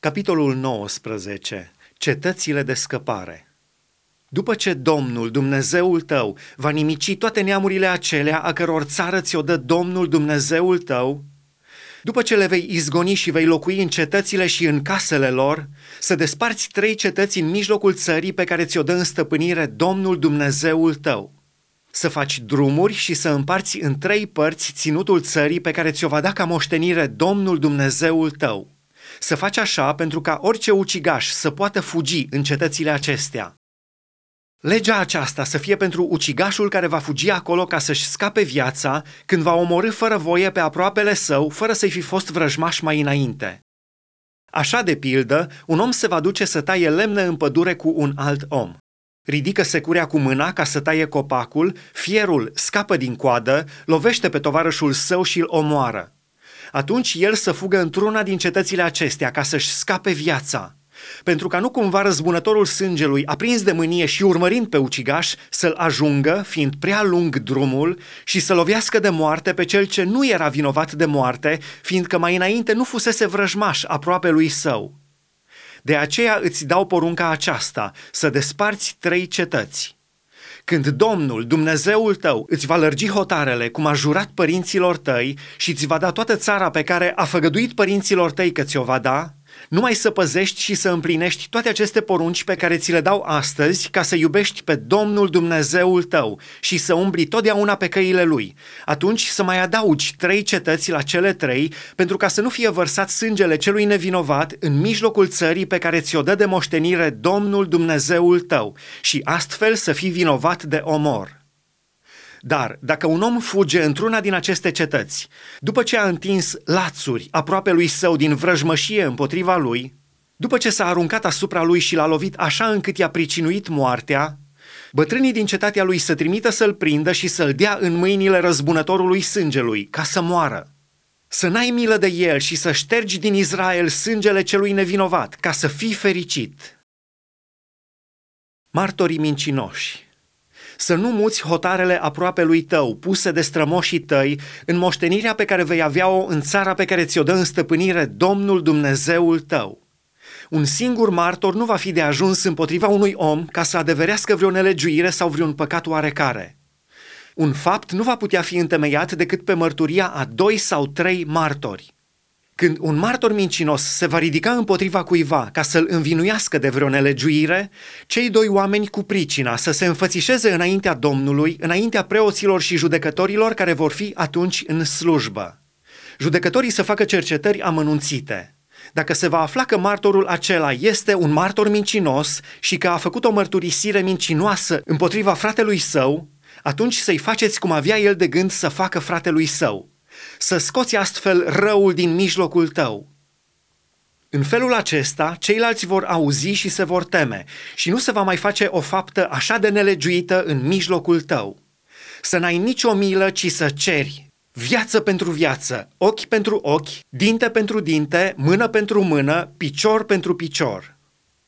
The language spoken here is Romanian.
Capitolul 19. Cetățile de scăpare. După ce Domnul, Dumnezeul tău, va nimici toate neamurile acelea a căror țară ți-o dă Domnul, Dumnezeul tău, după ce le vei izgoni și vei locui în cetățile și în casele lor, să desparți trei cetăți în mijlocul țării pe care ți-o dă în stăpânire Domnul Dumnezeul tău. Să faci drumuri și să împarți în trei părți ținutul țării pe care ți-o va da ca moștenire Domnul Dumnezeul tău să faci așa pentru ca orice ucigaș să poată fugi în cetățile acestea. Legea aceasta să fie pentru ucigașul care va fugi acolo ca să-și scape viața când va omorâ fără voie pe aproapele său, fără să-i fi fost vrăjmaș mai înainte. Așa de pildă, un om se va duce să taie lemne în pădure cu un alt om. Ridică securea cu mâna ca să taie copacul, fierul scapă din coadă, lovește pe tovarășul său și îl omoară atunci el să fugă într-una din cetățile acestea ca să-și scape viața, pentru ca nu cumva răzbunătorul sângelui, aprins de mânie și urmărind pe ucigaș, să-l ajungă, fiind prea lung drumul, și să lovească de moarte pe cel ce nu era vinovat de moarte, fiindcă mai înainte nu fusese vrăjmaș aproape lui său. De aceea îți dau porunca aceasta, să desparți trei cetăți. Când Domnul, Dumnezeul tău, îți va lărgi hotarele cum a jurat părinților tăi și îți va da toată țara pe care a făgăduit părinților tăi că ți-o va da, numai să păzești și să împlinești toate aceste porunci pe care ți le dau astăzi ca să iubești pe Domnul Dumnezeul tău și să umbli totdeauna pe căile Lui. Atunci să mai adaugi trei cetăți la cele trei pentru ca să nu fie vărsat sângele celui nevinovat în mijlocul țării pe care ți-o dă de moștenire Domnul Dumnezeul tău și astfel să fii vinovat de omor. Dar dacă un om fuge într-una din aceste cetăți, după ce a întins lațuri aproape lui său din vrăjmășie împotriva lui, după ce s-a aruncat asupra lui și l-a lovit așa încât i-a pricinuit moartea, bătrânii din cetatea lui să trimită să-l prindă și să-l dea în mâinile răzbunătorului sângelui, ca să moară. Să n-ai milă de el și să ștergi din Israel sângele celui nevinovat, ca să fii fericit. Martorii mincinoși să nu muți hotarele aproape lui tău, puse de strămoșii tăi, în moștenirea pe care vei avea-o în țara pe care ți-o dă în stăpânire Domnul Dumnezeul tău. Un singur martor nu va fi de ajuns împotriva unui om ca să adeverească vreo nelegiuire sau vreun păcat oarecare. Un fapt nu va putea fi întemeiat decât pe mărturia a doi sau trei martori. Când un martor mincinos se va ridica împotriva cuiva ca să-l învinuiască de vreo nelegiuire, cei doi oameni cu pricina să se înfățișeze înaintea Domnului, înaintea preoților și judecătorilor care vor fi atunci în slujbă. Judecătorii să facă cercetări amănunțite. Dacă se va afla că martorul acela este un martor mincinos și că a făcut o mărturisire mincinoasă împotriva fratelui său, atunci să-i faceți cum avea el de gând să facă fratelui său să scoți astfel răul din mijlocul tău. În felul acesta, ceilalți vor auzi și se vor teme și nu se va mai face o faptă așa de nelegiuită în mijlocul tău. Să n-ai nicio milă, ci să ceri viață pentru viață, ochi pentru ochi, dinte pentru dinte, mână pentru mână, picior pentru picior.